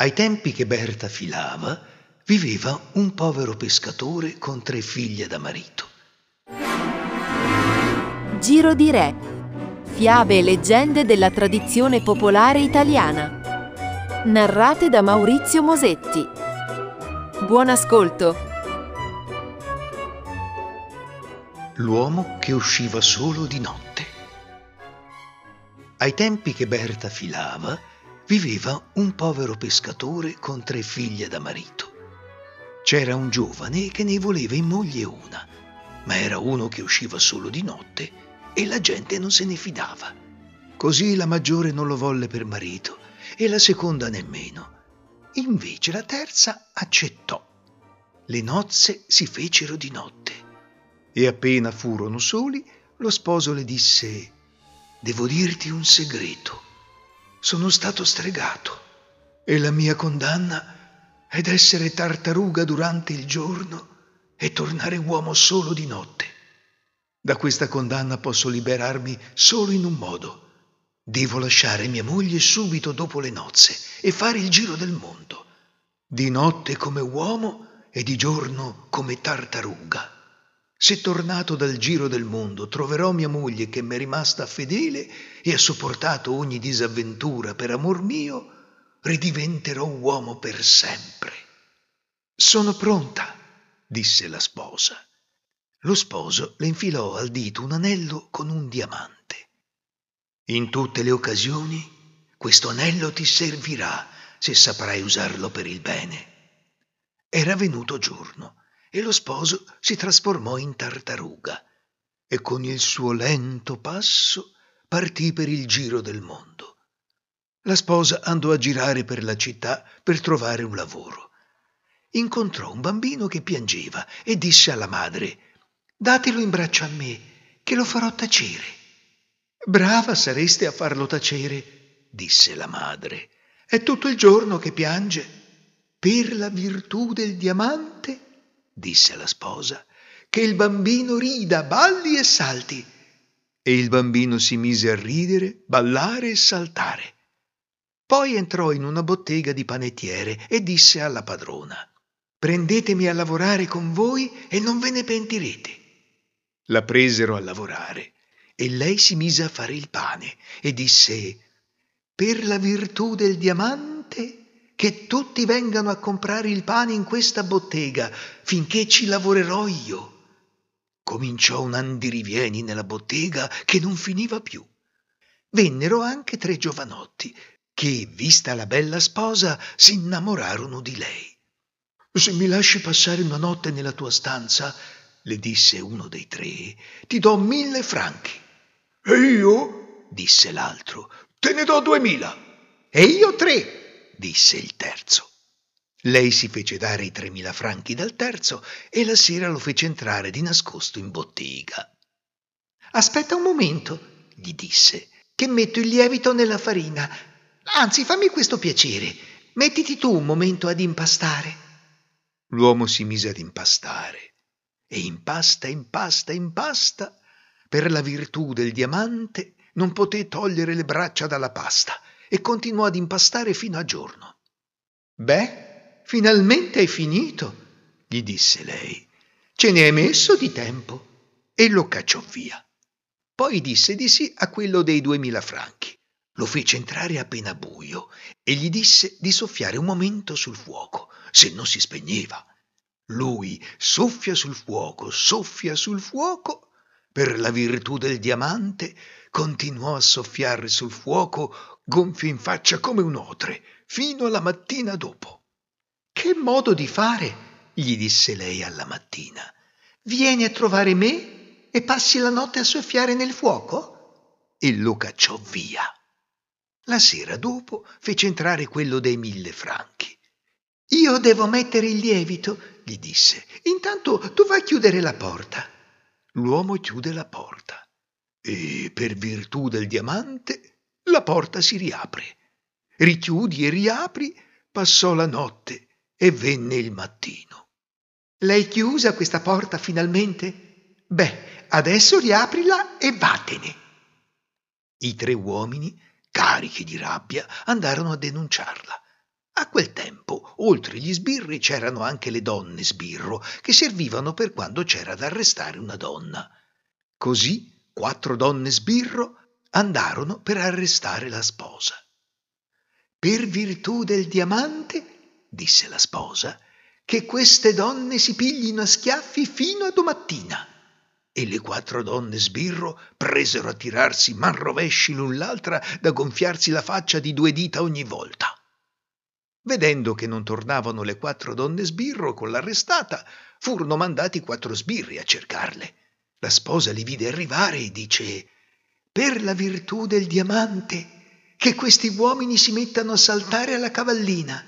Ai tempi che Berta filava, viveva un povero pescatore con tre figlie da marito. Giro di Re. Fiabe e leggende della tradizione popolare italiana. Narrate da Maurizio Mosetti. Buon ascolto. L'uomo che usciva solo di notte. Ai tempi che Berta filava, viveva un povero pescatore con tre figlie da marito. C'era un giovane che ne voleva in moglie una, ma era uno che usciva solo di notte e la gente non se ne fidava. Così la maggiore non lo volle per marito e la seconda nemmeno. Invece la terza accettò. Le nozze si fecero di notte e appena furono soli, lo sposo le disse Devo dirti un segreto. Sono stato stregato e la mia condanna è d'essere tartaruga durante il giorno e tornare uomo solo di notte. Da questa condanna posso liberarmi solo in un modo. Devo lasciare mia moglie subito dopo le nozze e fare il giro del mondo, di notte come uomo e di giorno come tartaruga. Se tornato dal giro del mondo troverò mia moglie che mi è rimasta fedele e ha sopportato ogni disavventura per amor mio, ridiventerò uomo per sempre. Sono pronta, disse la sposa. Lo sposo le infilò al dito un anello con un diamante. In tutte le occasioni questo anello ti servirà se saprai usarlo per il bene. Era venuto giorno e lo sposo si trasformò in tartaruga e con il suo lento passo partì per il giro del mondo. La sposa andò a girare per la città per trovare un lavoro. Incontrò un bambino che piangeva e disse alla madre Datelo in braccio a me, che lo farò tacere. Brava sareste a farlo tacere, disse la madre. È tutto il giorno che piange. Per la virtù del diamante disse la sposa, che il bambino rida, balli e salti. E il bambino si mise a ridere, ballare e saltare. Poi entrò in una bottega di panettiere e disse alla padrona, Prendetemi a lavorare con voi e non ve ne pentirete. La presero a lavorare e lei si mise a fare il pane e disse, Per la virtù del diamante che tutti vengano a comprare il pane in questa bottega finché ci lavorerò io. Cominciò un andirivieni nella bottega che non finiva più. Vennero anche tre giovanotti che, vista la bella sposa, si innamorarono di lei. Se mi lasci passare una notte nella tua stanza, le disse uno dei tre, ti do mille franchi. E io? disse l'altro, te ne do duemila. E io tre, disse il terzo. Lei si fece dare i tremila franchi dal terzo e la sera lo fece entrare di nascosto in bottega. Aspetta un momento, gli disse, che metto il lievito nella farina. Anzi, fammi questo piacere. Mettiti tu un momento ad impastare. L'uomo si mise ad impastare e impasta, impasta, impasta. Per la virtù del diamante non poté togliere le braccia dalla pasta e continuò ad impastare fino a giorno. Beh, finalmente hai finito, gli disse lei. Ce ne hai messo di tempo. E lo cacciò via. Poi disse di sì a quello dei duemila franchi. Lo fece entrare appena buio e gli disse di soffiare un momento sul fuoco, se non si spegneva. Lui soffia sul fuoco, soffia sul fuoco. Per la virtù del diamante continuò a soffiare sul fuoco gonfio in faccia come un otre, fino alla mattina dopo. Che modo di fare? gli disse lei alla mattina. Vieni a trovare me e passi la notte a soffiare nel fuoco? E lo cacciò via. La sera dopo fece entrare quello dei mille franchi. Io devo mettere il lievito, gli disse. Intanto tu vai a chiudere la porta. L'uomo chiude la porta e per virtù del diamante la porta si riapre. Richiudi e riapri, passò la notte e venne il mattino. L'hai chiusa questa porta finalmente? Beh, adesso riaprila e vattene. I tre uomini, carichi di rabbia, andarono a denunciarla. Quel tempo, oltre gli sbirri, c'erano anche le donne sbirro, che servivano per quando c'era da arrestare una donna. Così quattro donne sbirro andarono per arrestare la sposa. Per virtù del diamante, disse la sposa, che queste donne si piglino a schiaffi fino a domattina. E le quattro donne sbirro presero a tirarsi man rovesci l'un l'altra da gonfiarsi la faccia di due dita ogni volta. Vedendo che non tornavano le quattro donne sbirro con l'arrestata, furono mandati quattro sbirri a cercarle. La sposa li vide arrivare e dice Per la virtù del diamante, che questi uomini si mettano a saltare alla cavallina.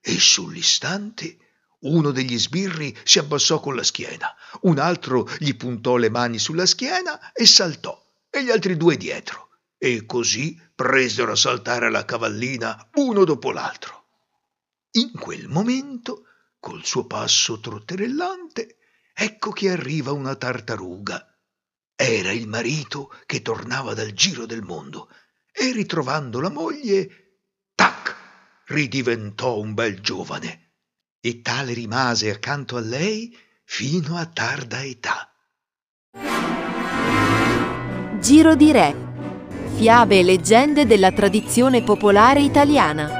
E sull'istante uno degli sbirri si abbassò con la schiena, un altro gli puntò le mani sulla schiena e saltò, e gli altri due dietro. E così presero a saltare alla cavallina uno dopo l'altro. In quel momento, col suo passo trotterellante, ecco che arriva una tartaruga. Era il marito che tornava dal giro del mondo e ritrovando la moglie, tac, ridiventò un bel giovane e tale rimase accanto a lei fino a tarda età. Giro di Re. Fiabe e leggende della tradizione popolare italiana.